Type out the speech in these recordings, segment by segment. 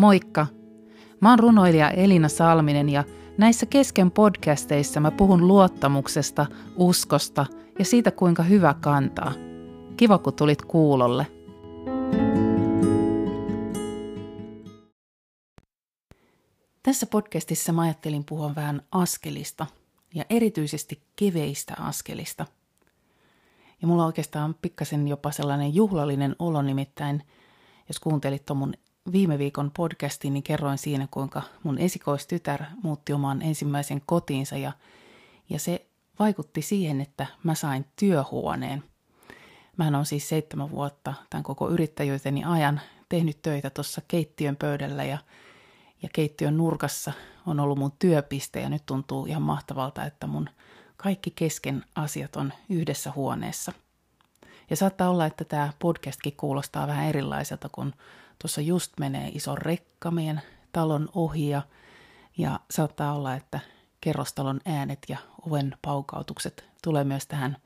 Moikka! Mä oon runoilija Elina Salminen ja näissä kesken podcasteissa mä puhun luottamuksesta, uskosta ja siitä kuinka hyvä kantaa. Kiva kun tulit kuulolle. Tässä podcastissa mä ajattelin puhua vähän askelista ja erityisesti keveistä askelista. Ja mulla oikeastaan pikkasen jopa sellainen juhlallinen olo nimittäin, jos kuuntelit tuon mun viime viikon podcastin, niin kerroin siinä, kuinka mun esikoistytär muutti omaan ensimmäisen kotiinsa ja, ja se vaikutti siihen, että mä sain työhuoneen. Mä on siis seitsemän vuotta tämän koko yrittäjyyteni ajan tehnyt töitä tuossa keittiön pöydällä ja, ja keittiön nurkassa on ollut mun työpiste ja nyt tuntuu ihan mahtavalta, että mun kaikki kesken asiat on yhdessä huoneessa. Ja saattaa olla, että tämä podcastkin kuulostaa vähän erilaiselta, kun tuossa just menee iso rekka meidän talon ohi ja, ja saattaa olla, että kerrostalon äänet ja oven paukautukset tulee myös tähän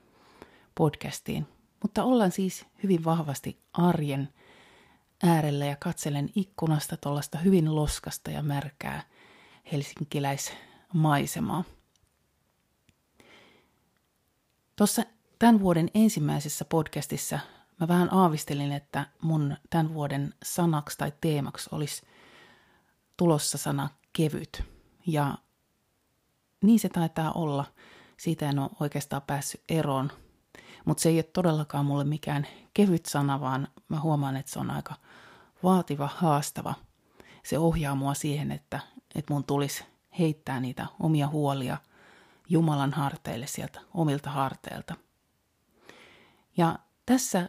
podcastiin. Mutta ollaan siis hyvin vahvasti arjen äärellä ja katselen ikkunasta tuollaista hyvin loskasta ja märkää helsinkiläismaisemaa. Tuossa tämän vuoden ensimmäisessä podcastissa mä vähän aavistelin, että mun tämän vuoden sanaksi tai teemaksi olisi tulossa sana kevyt. Ja niin se taitaa olla. Siitä en ole oikeastaan päässyt eroon. Mutta se ei ole todellakaan mulle mikään kevyt sana, vaan mä huomaan, että se on aika vaativa, haastava. Se ohjaa mua siihen, että, että mun tulisi heittää niitä omia huolia Jumalan harteille sieltä omilta harteilta. Ja tässä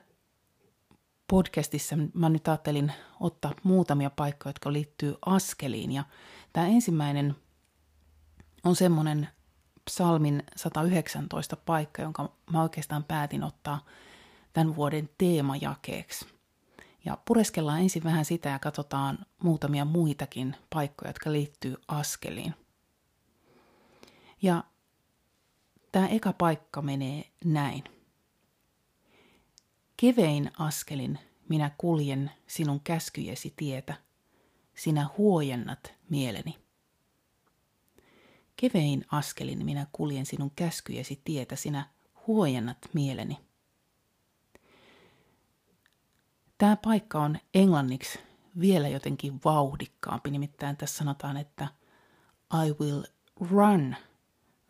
podcastissa mä nyt ajattelin ottaa muutamia paikkoja, jotka liittyy askeliin. Ja tämä ensimmäinen on semmoinen psalmin 119 paikka, jonka mä oikeastaan päätin ottaa tämän vuoden teemajakeeksi. Ja pureskellaan ensin vähän sitä ja katsotaan muutamia muitakin paikkoja, jotka liittyy askeliin. Ja tämä eka paikka menee näin. Kevein askelin minä kuljen sinun käskyjesi tietä, sinä huojennat mieleni. Kevein askelin minä kuljen sinun käskyjesi tietä, sinä huojennat mieleni. Tämä paikka on englanniksi vielä jotenkin vauhdikkaampi, nimittäin tässä sanotaan, että I will run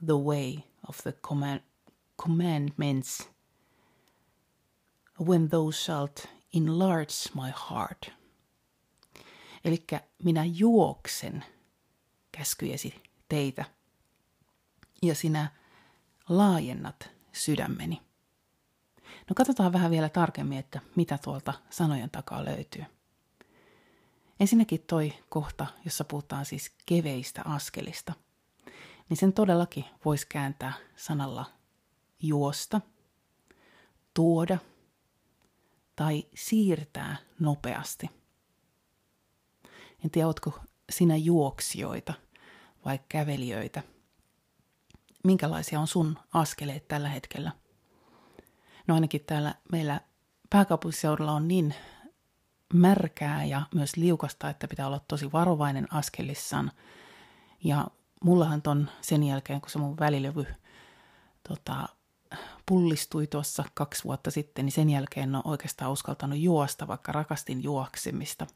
the way of the commandments when thou shalt enlarge my heart. Eli minä juoksen käskyjesi teitä ja sinä laajennat sydämeni. No katsotaan vähän vielä tarkemmin, että mitä tuolta sanojen takaa löytyy. Ensinnäkin toi kohta, jossa puhutaan siis keveistä askelista, niin sen todellakin voisi kääntää sanalla juosta, tuoda – tai siirtää nopeasti. En tiedä, ootko sinä juoksijoita vai kävelijöitä. Minkälaisia on sun askeleet tällä hetkellä? No ainakin täällä meillä pääkaupunkiseudulla on niin märkää ja myös liukasta, että pitää olla tosi varovainen askelissaan. Ja mullahan ton sen jälkeen, kun se mun välilevy tota, pullistui tuossa kaksi vuotta sitten, niin sen jälkeen en ole oikeastaan uskaltanut juosta, vaikka rakastin juoksemista.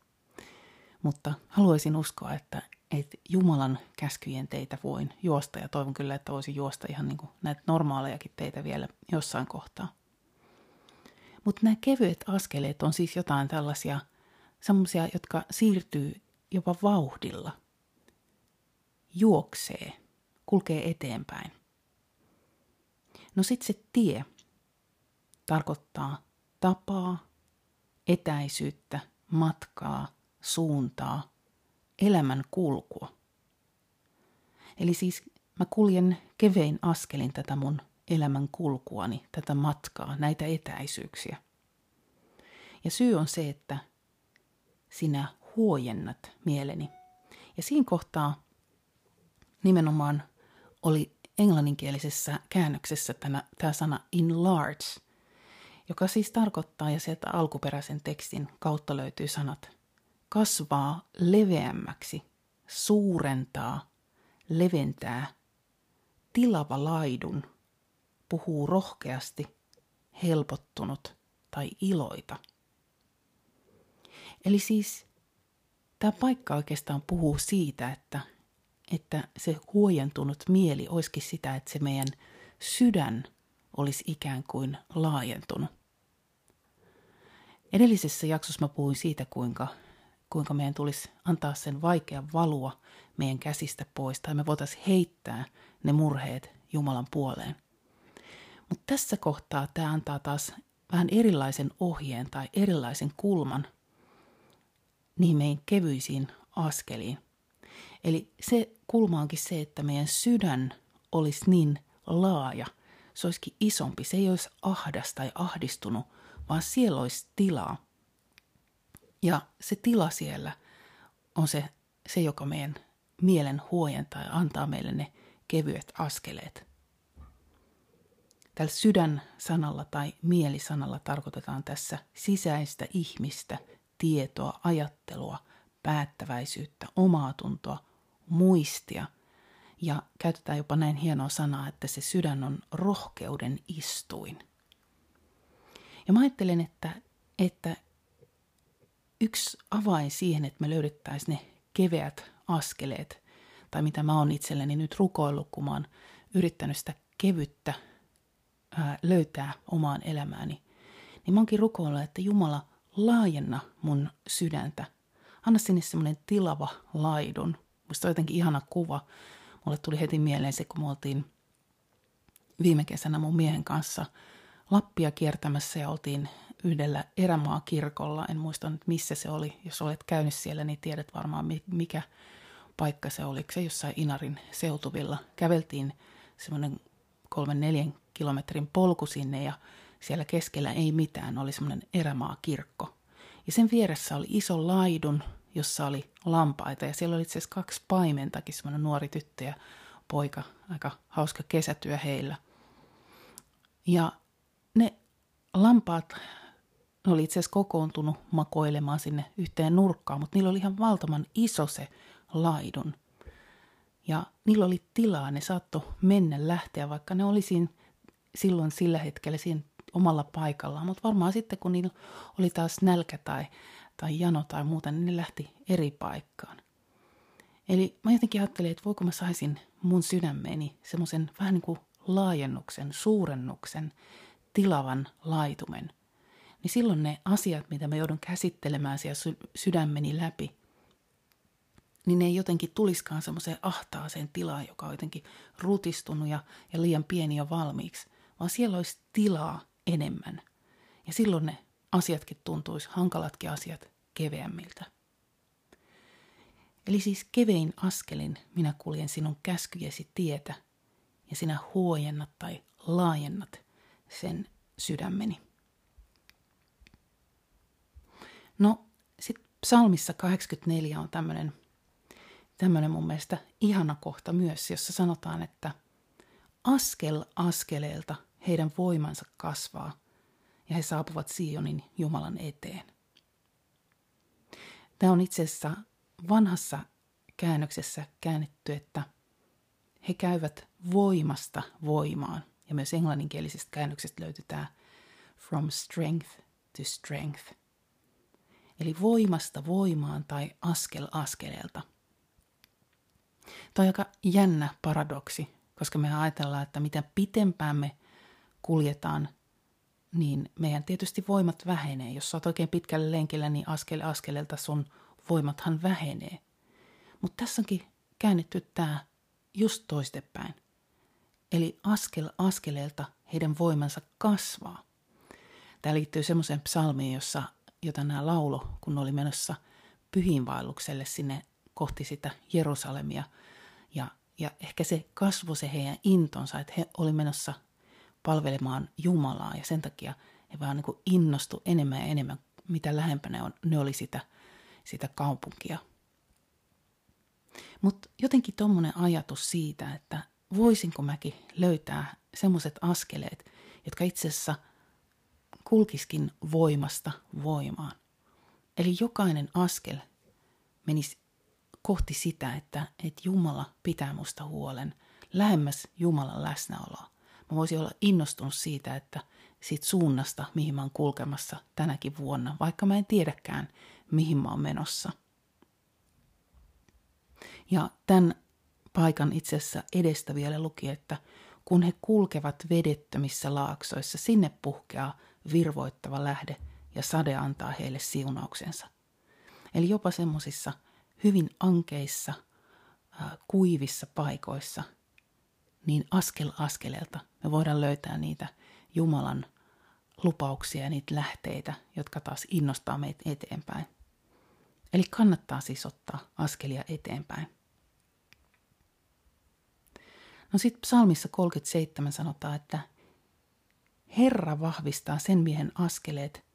Mutta haluaisin uskoa, että, että Jumalan käskyjen teitä voin juosta ja toivon kyllä, että voisin juosta ihan niin kuin näitä normaalejakin teitä vielä jossain kohtaa. Mutta nämä kevyet askeleet on siis jotain tällaisia, semmoisia, jotka siirtyy jopa vauhdilla. Juoksee, kulkee eteenpäin. No sitten se tie tarkoittaa tapaa, etäisyyttä, matkaa, suuntaa, elämän kulkua. Eli siis mä kuljen kevein askelin tätä mun elämän kulkuani, tätä matkaa, näitä etäisyyksiä. Ja syy on se, että sinä huojennat mieleni. Ja siinä kohtaa nimenomaan oli englanninkielisessä käännöksessä tämä, tämä sana enlarge, joka siis tarkoittaa, ja sieltä alkuperäisen tekstin kautta löytyy sanat kasvaa leveämmäksi, suurentaa, leventää, tilava laidun, puhuu rohkeasti, helpottunut tai iloita. Eli siis tämä paikka oikeastaan puhuu siitä, että, että se huojentunut mieli olisikin sitä, että se meidän sydän olisi ikään kuin laajentunut. Edellisessä jaksossa mä puhuin siitä, kuinka, kuinka meidän tulisi antaa sen vaikean valua meidän käsistä pois, tai me voitaisiin heittää ne murheet Jumalan puoleen. Mutta tässä kohtaa tämä antaa taas vähän erilaisen ohjeen tai erilaisen kulman niihin meidän kevyisiin askeliin. Eli se kulma onkin se, että meidän sydän olisi niin laaja, se olisikin isompi, se ei olisi ahdas tai ahdistunut, vaan siellä olisi tilaa. Ja se tila siellä on se, se joka meidän mielen huojentaa ja antaa meille ne kevyet askeleet. Tällä sydän-sanalla tai mielisanalla tarkoitetaan tässä sisäistä ihmistä, tietoa, ajattelua, päättäväisyyttä, omaa tuntoa, muistia. Ja käytetään jopa näin hienoa sanaa, että se sydän on rohkeuden istuin. Ja mä ajattelen, että, että yksi avain siihen, että me löydettäisiin ne keveät askeleet, tai mitä mä oon itselleni nyt rukoillut, kun mä oon yrittänyt sitä kevyttä ää, löytää omaan elämääni, niin mä oonkin rukoillut, että Jumala laajenna mun sydäntä. Anna sinne semmoinen tilava laidun. Musta on jotenkin ihana kuva. Mulle tuli heti mieleen se, kun me oltiin viime kesänä mun miehen kanssa Lappia kiertämässä ja oltiin yhdellä erämaakirkolla. En muista nyt missä se oli. Jos olet käynyt siellä, niin tiedät varmaan mikä paikka se oli. Se jossain Inarin seutuvilla. Käveltiin semmoinen kolmen neljän kilometrin polku sinne ja siellä keskellä ei mitään, oli semmoinen erämaakirkko. Ja sen vieressä oli iso laidun, jossa oli lampaita ja siellä oli itse asiassa kaksi paimentakin, semmoinen nuori tyttö ja poika, aika hauska kesätyö heillä. Ja ne lampaat oli itse asiassa kokoontunut makoilemaan sinne yhteen nurkkaan, mutta niillä oli ihan valtavan iso se laidun. Ja niillä oli tilaa, ne saattoi mennä lähteä, vaikka ne oli silloin sillä hetkellä siinä omalla paikallaan. Mutta varmaan sitten, kun niillä oli taas nälkä tai, tai jano tai muuta, niin ne lähti eri paikkaan. Eli mä jotenkin ajattelin, että voiko mä saisin mun sydämeeni semmoisen vähän niin kuin laajennuksen, suurennuksen, tilavan laitumen. Niin silloin ne asiat, mitä mä joudun käsittelemään siellä sydämeni läpi, niin ne ei jotenkin tuliskaan semmoiseen ahtaaseen tilaan, joka on jotenkin rutistunut ja, ja liian pieni jo valmiiksi, vaan siellä olisi tilaa enemmän. Ja silloin ne asiatkin tuntuisi, hankalatkin asiat, keveämmiltä. Eli siis kevein askelin minä kuljen sinun käskyjesi tietä, ja sinä huojennat tai laajennat sen sydämeni. No, sitten psalmissa 84 on tämmöinen tämmöinen mun mielestä ihana kohta myös, jossa sanotaan, että askel askeleelta heidän voimansa kasvaa ja he saapuvat Sionin Jumalan eteen. Tämä on itse asiassa vanhassa käännöksessä käännetty, että he käyvät voimasta voimaan. Ja myös englanninkielisestä käännöksestä löytyy tämä from strength to strength. Eli voimasta voimaan tai askel askeleelta – Tuo on aika jännä paradoksi, koska me ajatellaan, että mitä pitempään me kuljetaan, niin meidän tietysti voimat vähenee. Jos oot oikein pitkällä lenkillä, niin askel askeleelta sun voimathan vähenee. Mutta tässä onkin käännetty tämä just toistepäin. Eli askel askeleelta heidän voimansa kasvaa. Tämä liittyy semmoiseen psalmiin, jossa, jota nämä laulo, kun oli menossa pyhiinvaellukselle sinne kohti sitä Jerusalemia. Ja, ja ehkä se kasvoi se heidän intonsa, että he oli menossa palvelemaan Jumalaa ja sen takia he vaan niin innostu enemmän ja enemmän, mitä lähempänä on, ne oli sitä, sitä kaupunkia. Mutta jotenkin tuommoinen ajatus siitä, että voisinko mäkin löytää semmoiset askeleet, jotka itse asiassa kulkiskin voimasta voimaan. Eli jokainen askel menisi kohti sitä, että, että Jumala pitää musta huolen, lähemmäs Jumalan läsnäoloa. Mä voisin olla innostunut siitä, että siitä suunnasta, mihin mä oon kulkemassa tänäkin vuonna, vaikka mä en tiedäkään, mihin mä oon menossa. Ja tämän paikan itse asiassa edestä vielä luki, että kun he kulkevat vedettömissä laaksoissa, sinne puhkeaa virvoittava lähde ja sade antaa heille siunauksensa. Eli jopa semmoisissa hyvin ankeissa, äh, kuivissa paikoissa, niin askel askeleelta me voidaan löytää niitä Jumalan lupauksia ja niitä lähteitä, jotka taas innostaa meitä eteenpäin. Eli kannattaa siis ottaa askelia eteenpäin. No sitten psalmissa 37 sanotaan, että Herra vahvistaa sen miehen askeleet,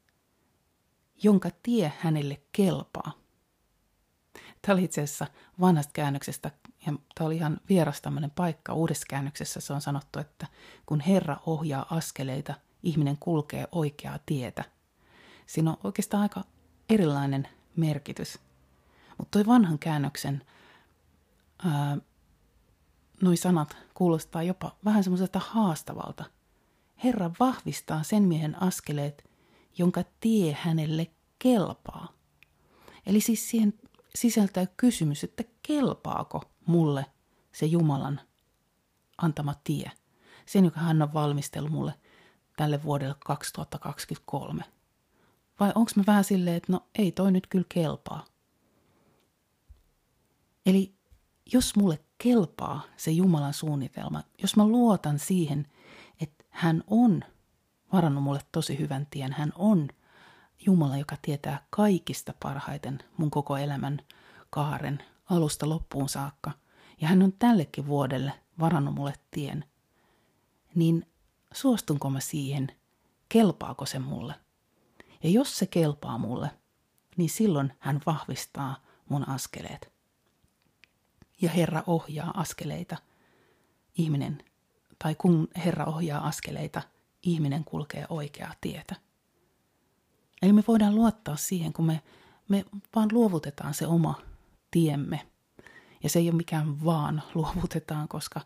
jonka tie hänelle kelpaa. Tämä oli itse asiassa vanhasta käännöksestä, ja tämä oli ihan vieras tämmöinen paikka. Uudessa käännöksessä se on sanottu, että kun Herra ohjaa askeleita, ihminen kulkee oikeaa tietä. Siinä on oikeastaan aika erilainen merkitys. Mutta toi vanhan käännöksen ää, noi sanat kuulostaa jopa vähän semmoiselta haastavalta. Herra vahvistaa sen miehen askeleet, jonka tie hänelle kelpaa. Eli siis siihen sisältää kysymys, että kelpaako mulle se Jumalan antama tie. Sen, joka hän on valmistellut mulle tälle vuodelle 2023. Vai onko mä vähän silleen, että no ei toi nyt kyllä kelpaa. Eli jos mulle kelpaa se Jumalan suunnitelma, jos mä luotan siihen, että hän on varannut mulle tosi hyvän tien, hän on Jumala, joka tietää kaikista parhaiten mun koko elämän kaaren alusta loppuun saakka, ja hän on tällekin vuodelle varannut mulle tien, niin suostunko mä siihen, kelpaako se mulle? Ja jos se kelpaa mulle, niin silloin hän vahvistaa mun askeleet ja Herra ohjaa askeleita. Ihminen, tai kun Herra ohjaa askeleita, ihminen kulkee oikeaa tietä. Eli me voidaan luottaa siihen, kun me, me vaan luovutetaan se oma tiemme. Ja se ei ole mikään vaan luovutetaan, koska,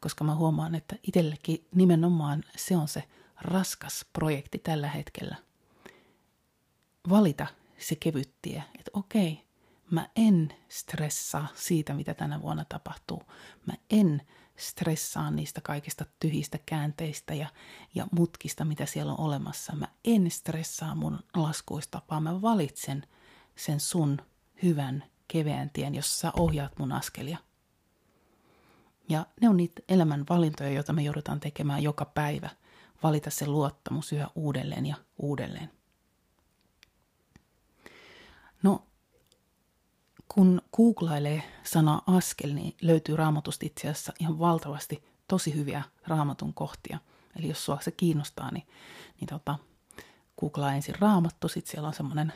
koska mä huomaan, että itsellekin nimenomaan se on se raskas projekti tällä hetkellä. Valita se kevyt tie, että okei, Mä en stressaa siitä, mitä tänä vuonna tapahtuu. Mä en stressaa niistä kaikista tyhjistä käänteistä ja, ja mutkista, mitä siellä on olemassa. Mä en stressaa mun laskuista, vaan mä valitsen sen sun hyvän, keveän tien, jossa sä ohjaat mun askelia. Ja ne on niitä elämän valintoja, joita me joudutaan tekemään joka päivä. Valita se luottamus yhä uudelleen ja uudelleen. No, kun googlailee sanaa askel, niin löytyy raamatusta itse asiassa ihan valtavasti tosi hyviä raamatun kohtia. Eli jos sua se kiinnostaa, niin, niin tota, googlaa ensin raamattu, sitten siellä on semmoinen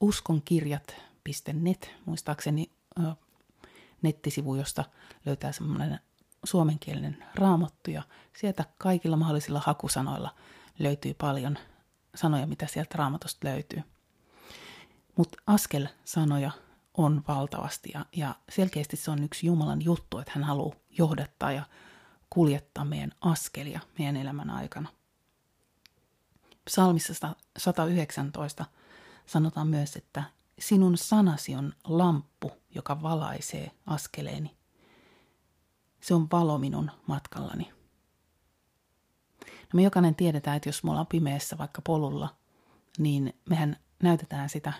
uskonkirjat.net, muistaakseni nettisivu, josta löytää semmoinen suomenkielinen raamattu ja sieltä kaikilla mahdollisilla hakusanoilla löytyy paljon sanoja, mitä sieltä raamatusta löytyy. Mutta askel-sanoja on valtavasti ja, ja selkeästi se on yksi Jumalan juttu, että hän haluaa johdattaa ja kuljettaa meidän askelia meidän elämän aikana. Psalmissa 119 sanotaan myös, että sinun sanasi on lamppu, joka valaisee askeleeni. Se on valo minun matkallani. No me jokainen tiedetään, että jos me ollaan pimeässä vaikka polulla, niin mehän näytetään sitä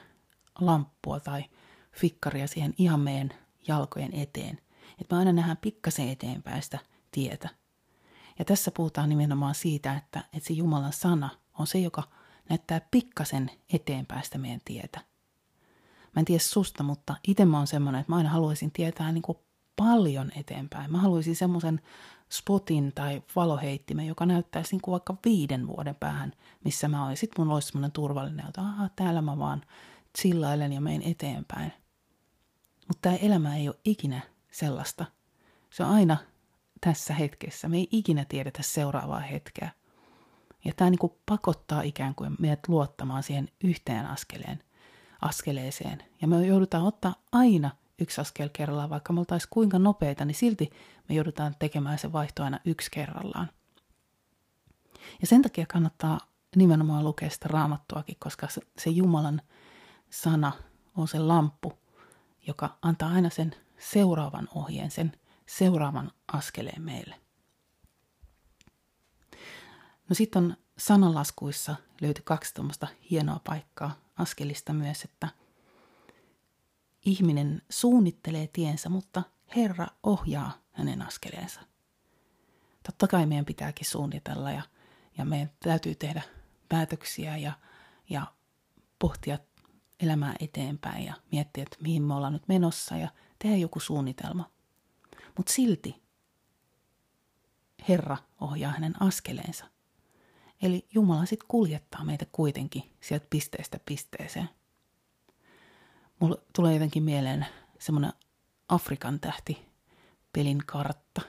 lamppua tai fikkaria siihen ihan meidän jalkojen eteen. Että me aina nähdään pikkasen eteenpäin sitä tietä. Ja tässä puhutaan nimenomaan siitä, että, että se Jumalan sana on se, joka näyttää pikkasen eteenpäin sitä meidän tietä. Mä en tiedä susta, mutta itse mä oon semmoinen, että mä aina haluaisin tietää niin kuin paljon eteenpäin. Mä haluaisin semmoisen spotin tai valoheittimen, joka näyttäisi niin vaikka viiden vuoden päähän, missä mä olisin. Sitten mun olisi semmoinen turvallinen, että aha, täällä mä vaan chillailen ja menen eteenpäin. Mutta tämä elämä ei ole ikinä sellaista. Se on aina tässä hetkessä. Me ei ikinä tiedetä seuraavaa hetkeä. Ja tämä niin pakottaa ikään kuin meidät luottamaan siihen yhteen askeleen. askeleeseen. Ja me joudutaan ottaa aina yksi askel kerrallaan, vaikka me oltaisiin kuinka nopeita, niin silti me joudutaan tekemään se vaihto aina yksi kerrallaan. Ja sen takia kannattaa nimenomaan lukea sitä raamattuakin, koska se Jumalan sana on se lamppu, joka antaa aina sen seuraavan ohjeen, sen seuraavan askeleen meille. No sitten on sananlaskuissa löytyi kaksi tuommoista hienoa paikkaa askelista myös, että ihminen suunnittelee tiensä, mutta Herra ohjaa hänen askeleensa. Totta kai meidän pitääkin suunnitella ja, ja meidän täytyy tehdä päätöksiä ja, ja pohtia elämää eteenpäin ja miettiä, että mihin me ollaan nyt menossa ja tehdä joku suunnitelma. Mutta silti Herra ohjaa hänen askeleensa. Eli Jumala sitten kuljettaa meitä kuitenkin sieltä pisteestä pisteeseen. Mulla tulee jotenkin mieleen semmoinen Afrikan tähti pelin kartta,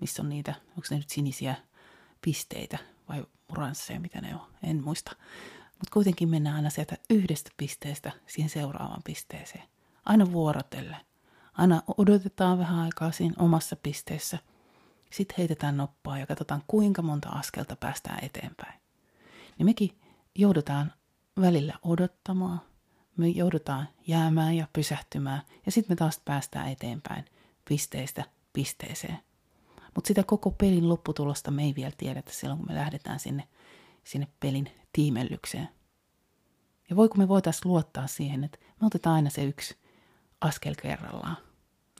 missä on niitä, onko ne nyt sinisiä pisteitä vai oransseja, mitä ne on, en muista. Mutta kuitenkin mennään aina sieltä yhdestä pisteestä siihen seuraavaan pisteeseen. Aina vuorotelle. Aina odotetaan vähän aikaa siinä omassa pisteessä. Sitten heitetään noppaa ja katsotaan kuinka monta askelta päästään eteenpäin. Niin mekin joudutaan välillä odottamaan. Me joudutaan jäämään ja pysähtymään ja sitten me taas päästään eteenpäin pisteestä pisteeseen. Mutta sitä koko pelin lopputulosta me ei vielä tiedetä silloin, kun me lähdetään sinne, sinne pelin tiimellykseen. Ja voiko me voitaisiin luottaa siihen, että me otetaan aina se yksi askel kerrallaan.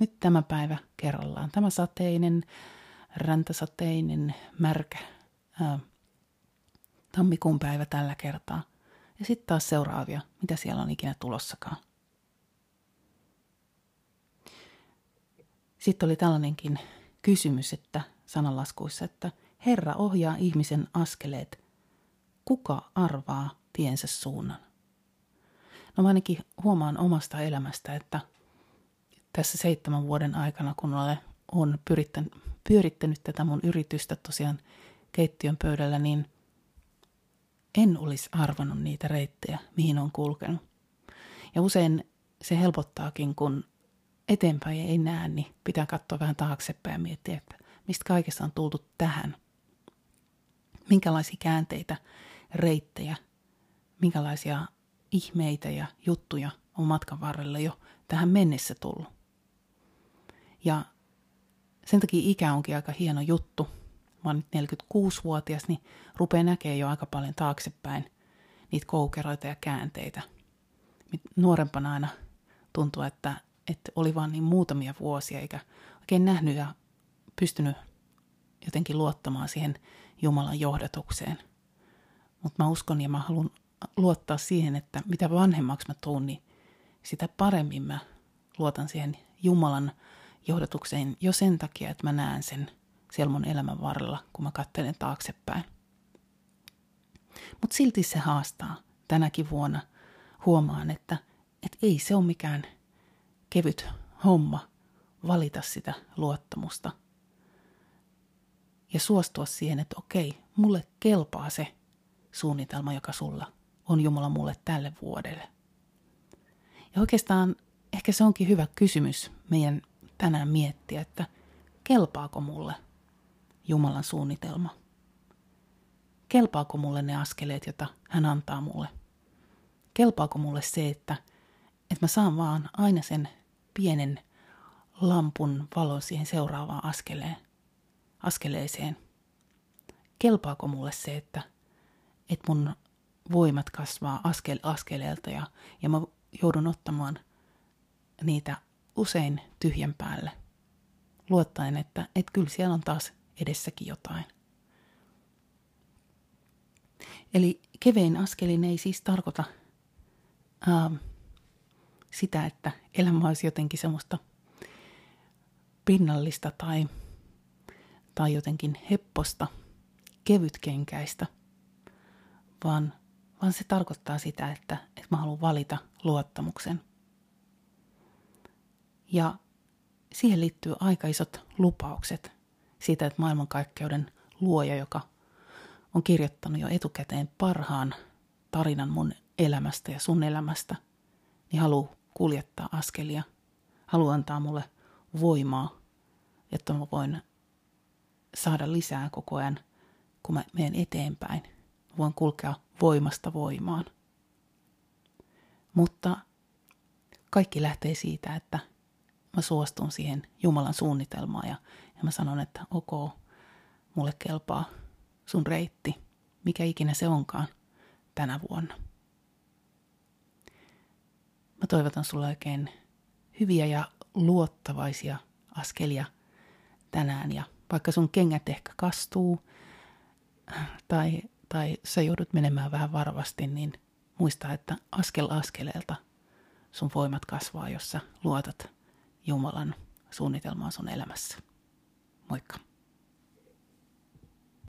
Nyt tämä päivä kerrallaan. Tämä sateinen, räntäsateinen, märkä ää, tammikuun päivä tällä kertaa. Ja sitten taas seuraavia, mitä siellä on ikinä tulossakaan. Sitten oli tällainenkin kysymys, että sananlaskuissa, että Herra ohjaa ihmisen askeleet. Kuka arvaa tiensä suunnan? No mä ainakin huomaan omasta elämästä, että tässä seitsemän vuoden aikana, kun olen, olen pyrittänyt, pyörittänyt tätä mun yritystä tosiaan keittiön pöydällä, niin en olisi arvannut niitä reittejä, mihin on kulkenut. Ja usein se helpottaakin, kun eteenpäin ei näe, niin pitää katsoa vähän taaksepäin ja miettiä, että mistä kaikessa on tultu tähän. Minkälaisia käänteitä, reittejä, minkälaisia ihmeitä ja juttuja on matkan varrella jo tähän mennessä tullut. Ja sen takia ikä onkin aika hieno juttu. Mä oon nyt 46-vuotias, niin rupeaa näkemään jo aika paljon taaksepäin niitä koukeroita ja käänteitä. Nuorempana aina tuntuu, että, että oli vaan niin muutamia vuosia, eikä oikein nähnyt ja pystynyt jotenkin luottamaan siihen Jumalan johdatukseen. Mutta mä uskon ja mä haluan luottaa siihen, että mitä vanhemmaksi mä tuun, niin sitä paremmin mä luotan siihen Jumalan johdatukseen jo sen takia, että mä näen sen siellä mun elämän varrella, kun mä katselen taaksepäin. Mutta silti se haastaa tänäkin vuonna. Huomaan, että, että ei se ole mikään kevyt homma valita sitä luottamusta. Ja suostua siihen, että okei, mulle kelpaa se suunnitelma, joka sulla on Jumala mulle tälle vuodelle? Ja oikeastaan ehkä se onkin hyvä kysymys meidän tänään miettiä, että kelpaako mulle Jumalan suunnitelma? Kelpaako mulle ne askeleet, joita hän antaa mulle? Kelpaako mulle se, että, että mä saan vaan aina sen pienen lampun valon siihen seuraavaan askeleen, askeleeseen? Kelpaako mulle se, että, että mun voimat kasvaa askel, askeleelta ja, ja mä joudun ottamaan niitä usein tyhjän päälle, luottaen, että et kyllä siellä on taas edessäkin jotain. Eli kevein askelin ei siis tarkoita ää, sitä, että elämä olisi jotenkin semmoista pinnallista tai, tai jotenkin hepposta, kevytkenkäistä, vaan vaan se tarkoittaa sitä, että, että mä haluan valita luottamuksen. Ja siihen liittyy aika isot lupaukset siitä, että maailmankaikkeuden luoja, joka on kirjoittanut jo etukäteen parhaan tarinan mun elämästä ja sun elämästä, niin haluaa kuljettaa askelia. Haluaa antaa mulle voimaa, jotta mä voin saada lisää koko ajan, kun mä menen eteenpäin. Voin kulkea voimasta voimaan. Mutta kaikki lähtee siitä, että mä suostun siihen Jumalan suunnitelmaan ja, ja mä sanon, että ok, mulle kelpaa sun reitti, mikä ikinä se onkaan tänä vuonna. Mä toivotan sulle oikein hyviä ja luottavaisia askelia tänään ja vaikka sun kengät ehkä kastuu tai, tai sä joudut menemään vähän varovasti, niin muista, että askel askeleelta sun voimat kasvaa, jos sä luotat Jumalan suunnitelmaan sun elämässä. Moikka!